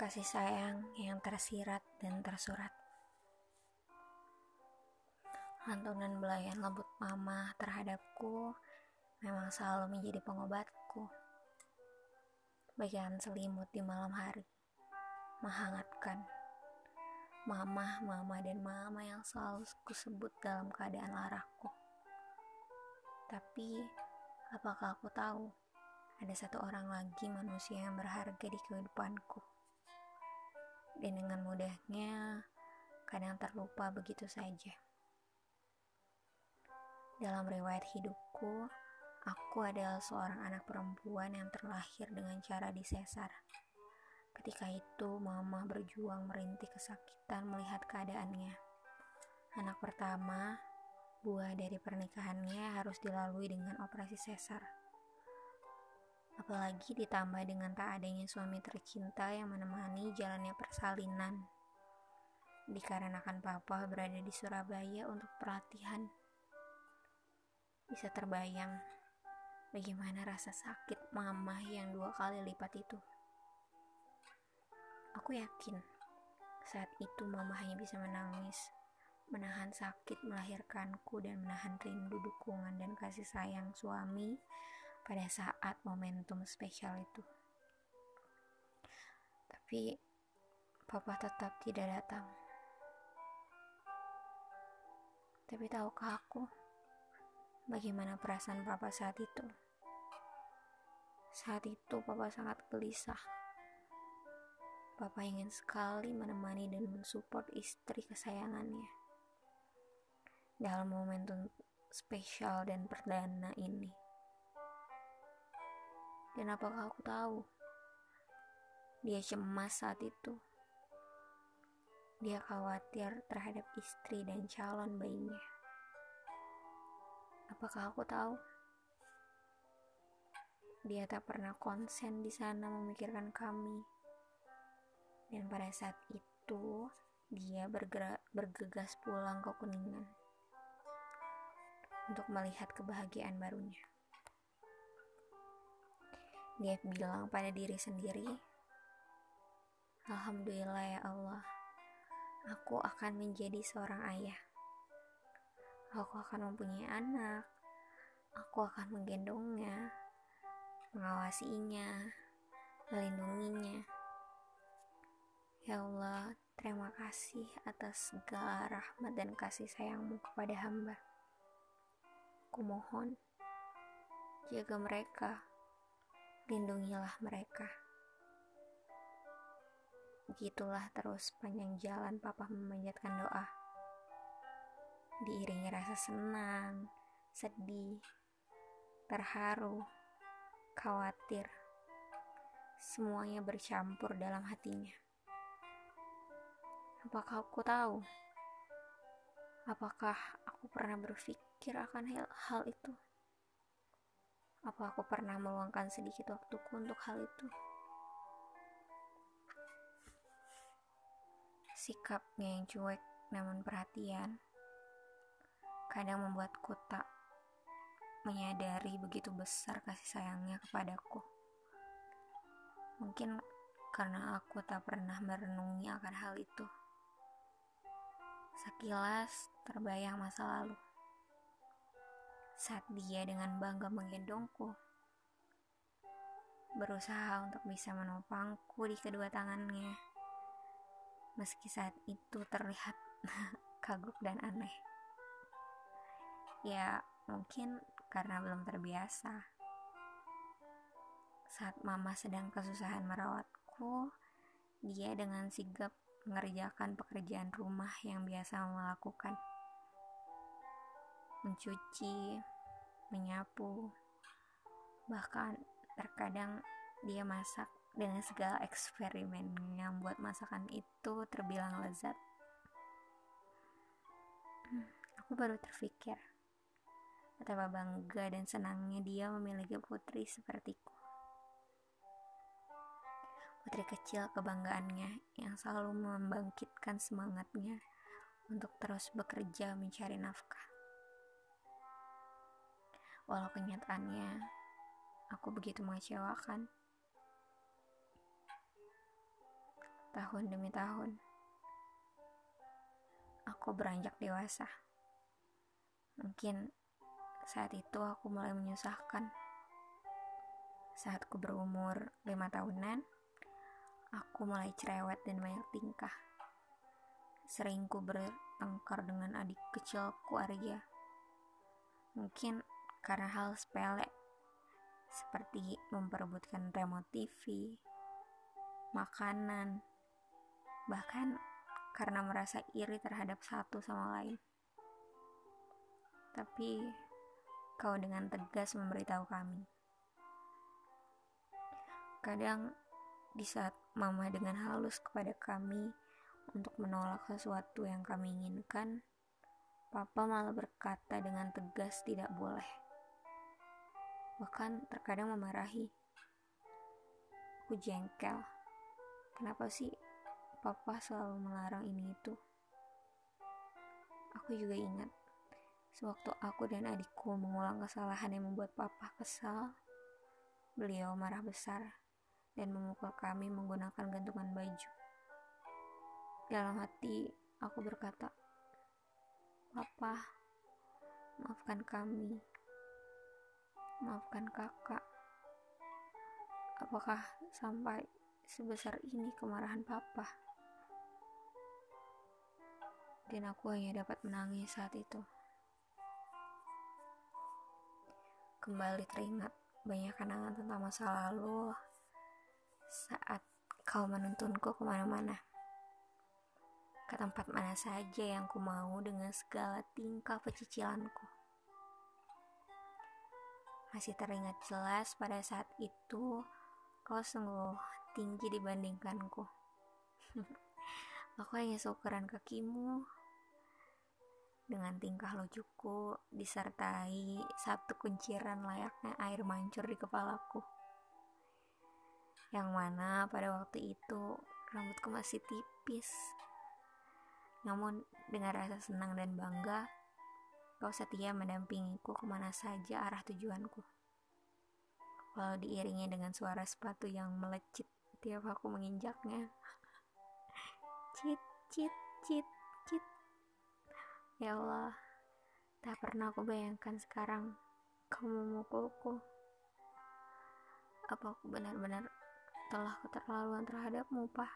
kasih sayang yang tersirat dan tersurat. Lantunan belayan lembut mama terhadapku memang selalu menjadi pengobatku. Bagian selimut di malam hari, menghangatkan. Mama, mama, dan mama yang selalu kusebut dalam keadaan laraku. Tapi, apakah aku tahu ada satu orang lagi manusia yang berharga di kehidupanku? Dan dengan mudahnya kadang terlupa begitu saja. Dalam riwayat hidupku, aku adalah seorang anak perempuan yang terlahir dengan cara disesar. Ketika itu, mama berjuang merintih kesakitan melihat keadaannya. Anak pertama, buah dari pernikahannya harus dilalui dengan operasi sesar. Apalagi ditambah dengan tak adanya suami tercinta yang menemani jalannya persalinan. Dikarenakan papa berada di Surabaya untuk pelatihan. Bisa terbayang bagaimana rasa sakit mama yang dua kali lipat itu. Aku yakin saat itu mama hanya bisa menangis, menahan sakit melahirkanku dan menahan rindu dukungan dan kasih sayang suami pada saat momentum spesial itu. Tapi papa tetap tidak datang. Tapi tahukah aku bagaimana perasaan papa saat itu? Saat itu papa sangat gelisah. Papa ingin sekali menemani dan mensupport istri kesayangannya. Dalam momentum spesial dan perdana ini. Dan apakah aku tahu? Dia cemas saat itu. Dia khawatir terhadap istri dan calon bayinya. Apakah aku tahu? Dia tak pernah konsen di sana memikirkan kami. Dan pada saat itu, dia bergerak, bergegas pulang ke Kuningan untuk melihat kebahagiaan barunya. Dia bilang pada diri sendiri, Alhamdulillah ya Allah, aku akan menjadi seorang ayah. Aku akan mempunyai anak, aku akan menggendongnya, mengawasinya, melindunginya. Ya Allah, terima kasih atas segala rahmat dan kasih sayangmu kepada hamba. Kumohon, jaga mereka lindungilah mereka. Begitulah terus panjang jalan papa memanjatkan doa. Diiringi rasa senang, sedih, terharu, khawatir. Semuanya bercampur dalam hatinya. Apakah aku tahu? Apakah aku pernah berpikir akan hal, hal itu? Apa aku pernah meluangkan sedikit waktuku untuk hal itu? Sikapnya yang cuek namun perhatian kadang membuatku tak menyadari begitu besar kasih sayangnya kepadaku. Mungkin karena aku tak pernah merenungi akan hal itu. Sekilas terbayang masa lalu saat dia dengan bangga menggendongku. Berusaha untuk bisa menopangku di kedua tangannya. Meski saat itu terlihat kagok dan aneh. Ya, mungkin karena belum terbiasa. Saat mama sedang kesusahan merawatku, dia dengan sigap mengerjakan pekerjaan rumah yang biasa melakukan mencuci, menyapu, bahkan terkadang dia masak dengan segala eksperimen yang buat masakan itu terbilang lezat. Hmm, aku baru terpikir betapa bangga dan senangnya dia memiliki putri sepertiku. Putri kecil kebanggaannya yang selalu membangkitkan semangatnya untuk terus bekerja mencari nafkah. Walau kenyataannya, aku begitu mengecewakan. tahun demi tahun, aku beranjak dewasa. Mungkin saat itu aku mulai menyusahkan. Saat aku berumur lima tahunan, aku mulai cerewet dan banyak tingkah. Sering ku bertengkar dengan adik kecilku Arya. Mungkin karena hal sepele, seperti memperebutkan remote TV, makanan, bahkan karena merasa iri terhadap satu sama lain. Tapi kau dengan tegas memberitahu kami. Kadang di saat mama dengan halus kepada kami untuk menolak sesuatu yang kami inginkan, papa malah berkata dengan tegas tidak boleh. Bahkan terkadang memarahi. Aku jengkel. Kenapa sih papa selalu melarang ini itu? Aku juga ingat Sewaktu aku dan adikku mengulang kesalahan yang membuat papa kesal, beliau marah besar dan memukul kami menggunakan gantungan baju. Dalam hati, aku berkata, Papa, maafkan kami. Maafkan kakak. Apakah sampai sebesar ini kemarahan papa? Dan aku hanya dapat menangis saat itu. kembali teringat banyak kenangan tentang masa lalu saat kau menuntunku ke mana-mana ke tempat mana saja yang ku mau dengan segala tingkah pecicilanku masih teringat jelas pada saat itu kau sungguh tinggi dibandingkanku aku hanya seukuran kakimu dengan tingkah lucuku disertai satu kunciran layaknya air mancur di kepalaku. Yang mana pada waktu itu rambutku masih tipis. Namun dengan rasa senang dan bangga, kau setia mendampingiku ke mana saja arah tujuanku. Walau diiringi dengan suara sepatu yang melecit tiap aku menginjaknya. Cit, cit, cit, cit. Ya Allah, tak pernah aku bayangkan sekarang kamu memukulku. Apa aku benar-benar telah keterlaluan terhadapmu, Pak?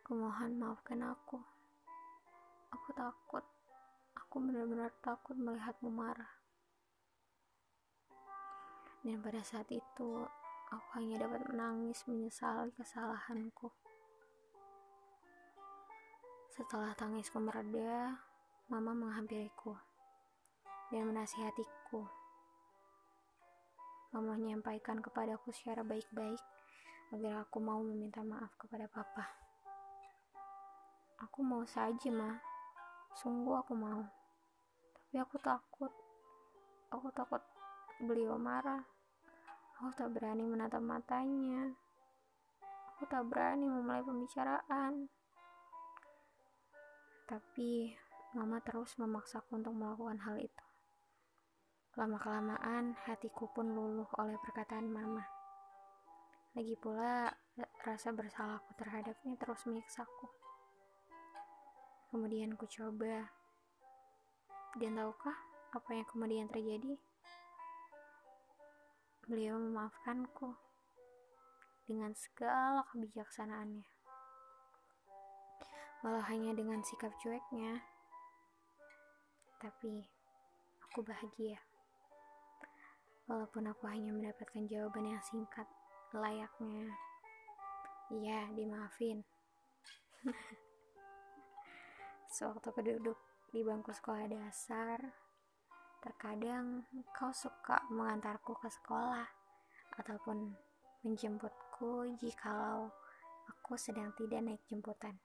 Kumohon maafkan aku. Aku takut. Aku benar-benar takut melihatmu marah. Dan pada saat itu, aku hanya dapat menangis menyesali kesalahanku. Setelah tangisku mereda, mama menghampiriku dan menasihatiku. Mama menyampaikan kepadaku secara baik-baik agar aku mau meminta maaf kepada papa. Aku mau saja, ma. Sungguh aku mau. Tapi aku takut. Aku takut beliau marah. Aku tak berani menatap matanya. Aku tak berani memulai pembicaraan. Tapi mama terus memaksaku untuk melakukan hal itu. Lama-kelamaan hatiku pun luluh oleh perkataan mama. Lagi pula rasa bersalahku terhadapnya terus menyiksaku. Kemudian ku coba. Dan tahukah apa yang kemudian terjadi? Beliau memaafkanku dengan segala kebijaksanaannya walau hanya dengan sikap cueknya. Tapi aku bahagia. Walaupun aku hanya mendapatkan jawaban yang singkat, layaknya, iya dimaafin. Sewaktu aku duduk di bangku sekolah dasar, terkadang kau suka mengantarku ke sekolah ataupun menjemputku jikalau aku sedang tidak naik jemputan.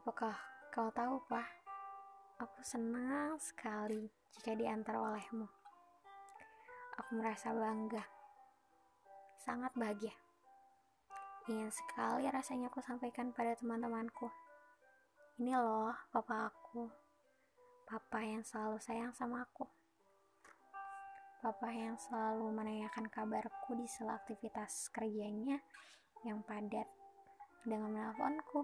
Apakah kau tahu, Pak? Aku senang sekali jika diantar olehmu. Aku merasa bangga. Sangat bahagia. Ingin sekali rasanya aku sampaikan pada teman-temanku. Ini loh papa aku. Papa yang selalu sayang sama aku. Papa yang selalu menanyakan kabarku di sela aktivitas kerjanya yang padat dengan menelponku.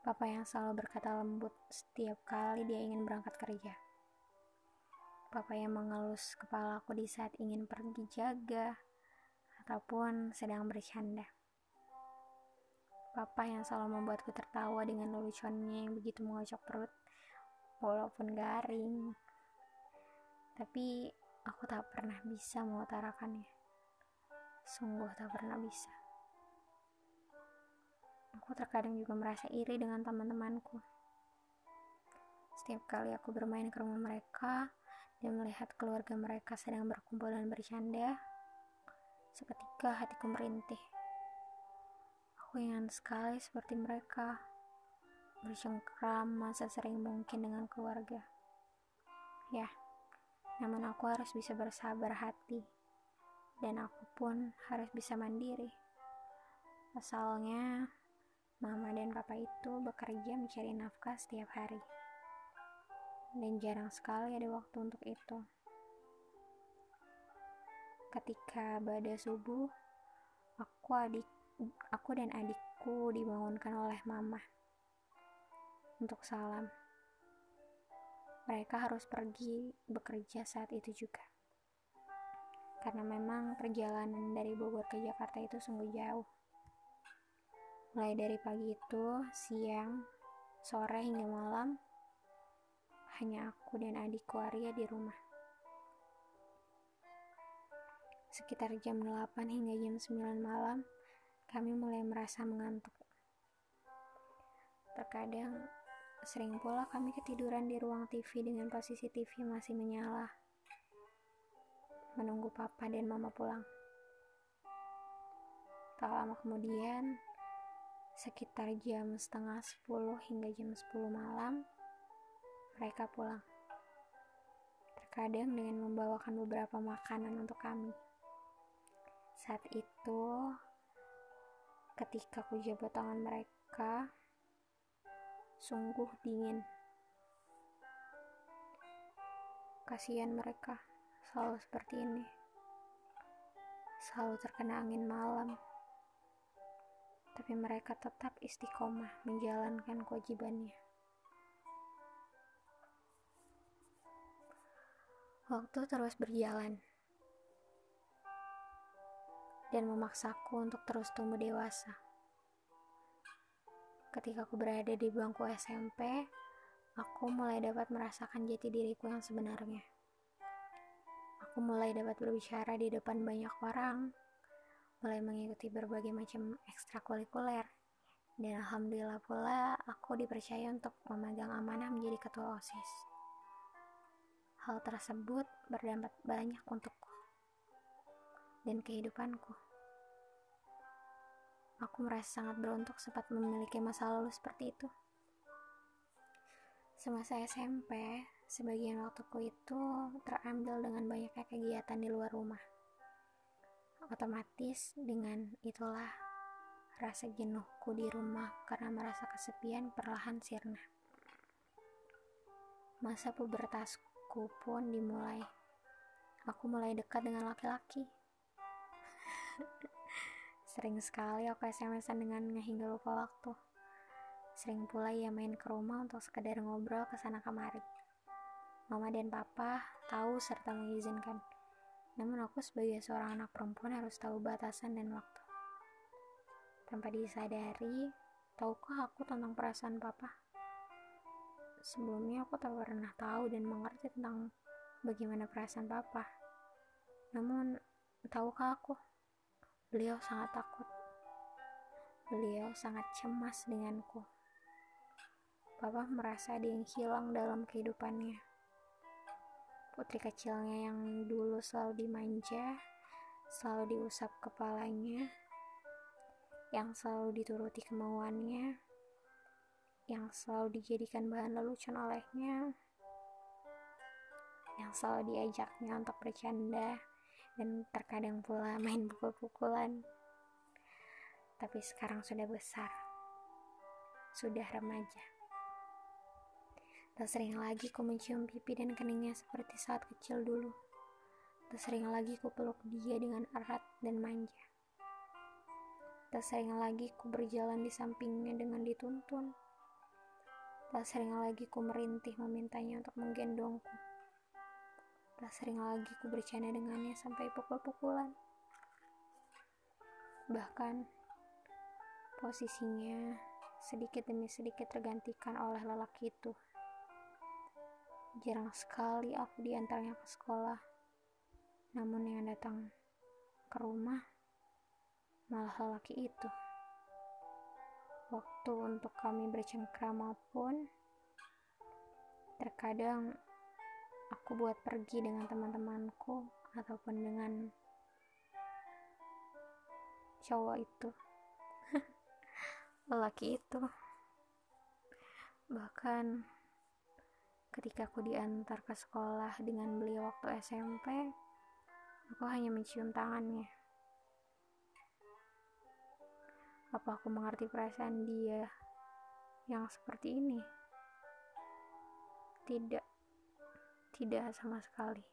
Papa yang selalu berkata lembut setiap kali dia ingin berangkat kerja. Papa yang mengelus kepalaku di saat ingin pergi jaga ataupun sedang bercanda. Papa yang selalu membuatku tertawa dengan leluconnya yang begitu mengocok perut, walaupun garing. Tapi aku tak pernah bisa mengutarakannya. Sungguh tak pernah bisa. Aku terkadang juga merasa iri dengan teman-temanku. Setiap kali aku bermain ke rumah mereka dan melihat keluarga mereka sedang berkumpul dan bercanda, seketika hatiku merintih. Aku ingin sekali seperti mereka, bercengkrama sesering mungkin dengan keluarga. Ya, namun aku harus bisa bersabar hati, dan aku pun harus bisa mandiri. Asalnya, Mama dan papa itu bekerja mencari nafkah setiap hari. Dan jarang sekali ada waktu untuk itu. Ketika pada subuh, aku adik aku dan adikku dibangunkan oleh mama untuk salam. Mereka harus pergi bekerja saat itu juga. Karena memang perjalanan dari Bogor ke Jakarta itu sungguh jauh. Mulai dari pagi itu, siang, sore hingga malam, hanya aku dan adikku Arya di rumah. Sekitar jam 8 hingga jam 9 malam, kami mulai merasa mengantuk. Terkadang, sering pula kami ketiduran di ruang TV dengan posisi TV masih menyala. Menunggu papa dan mama pulang. Tak lama kemudian, Sekitar jam setengah sepuluh hingga jam sepuluh malam, mereka pulang. Terkadang dengan membawakan beberapa makanan untuk kami. Saat itu, ketika ku jabat tangan mereka, sungguh dingin. Kasihan mereka, selalu seperti ini. Selalu terkena angin malam tapi mereka tetap istiqomah menjalankan kewajibannya. Waktu terus berjalan dan memaksaku untuk terus tumbuh dewasa. Ketika aku berada di bangku SMP, aku mulai dapat merasakan jati diriku yang sebenarnya. Aku mulai dapat berbicara di depan banyak orang, mulai mengikuti berbagai macam ekstrakurikuler dan alhamdulillah pula aku dipercaya untuk memegang amanah menjadi ketua OSIS. Hal tersebut berdampak banyak untukku dan kehidupanku. Aku merasa sangat beruntung sempat memiliki masa lalu seperti itu. Semasa SMP, sebagian waktuku itu terambil dengan banyaknya kegiatan di luar rumah Otomatis dengan itulah rasa jenuhku di rumah karena merasa kesepian perlahan sirna. Masa pubertasku pun dimulai. Aku mulai dekat dengan laki-laki. Sering sekali aku SMS-an dengannya hingga lupa waktu. Sering pula ia main ke rumah untuk sekedar ngobrol ke sana kemari. Mama dan papa tahu serta mengizinkan. Namun aku sebagai seorang anak perempuan harus tahu batasan dan waktu. Tanpa disadari, tahukah aku tentang perasaan papa? Sebelumnya aku tak pernah tahu dan mengerti tentang bagaimana perasaan papa. Namun, tahukah aku? Beliau sangat takut. Beliau sangat cemas denganku. Papa merasa ada yang hilang dalam kehidupannya Putri kecilnya yang dulu selalu dimanja, selalu diusap kepalanya, yang selalu dituruti kemauannya, yang selalu dijadikan bahan lelucon olehnya, yang selalu diajaknya untuk bercanda, dan terkadang pula main pukul-pukulan. Tapi sekarang sudah besar, sudah remaja. Tak sering lagi ku mencium pipi dan keningnya seperti saat kecil dulu. Tak sering lagi ku peluk dia dengan erat dan manja. Tak sering lagi ku berjalan di sampingnya dengan dituntun. Tak sering lagi ku merintih memintanya untuk menggendongku. Tak sering lagi ku bercanda dengannya sampai pukul-pukulan. Bahkan, posisinya sedikit demi sedikit tergantikan oleh lelaki itu. Jarang sekali aku di antaranya ke sekolah, namun yang datang ke rumah malah lelaki itu. Waktu untuk kami bercengkrama pun terkadang aku buat pergi dengan teman-temanku ataupun dengan cowok itu. Lelaki itu. Bahkan ketika aku diantar ke sekolah dengan beliau waktu SMP aku hanya mencium tangannya. Apa aku mengerti perasaan dia yang seperti ini? Tidak tidak sama sekali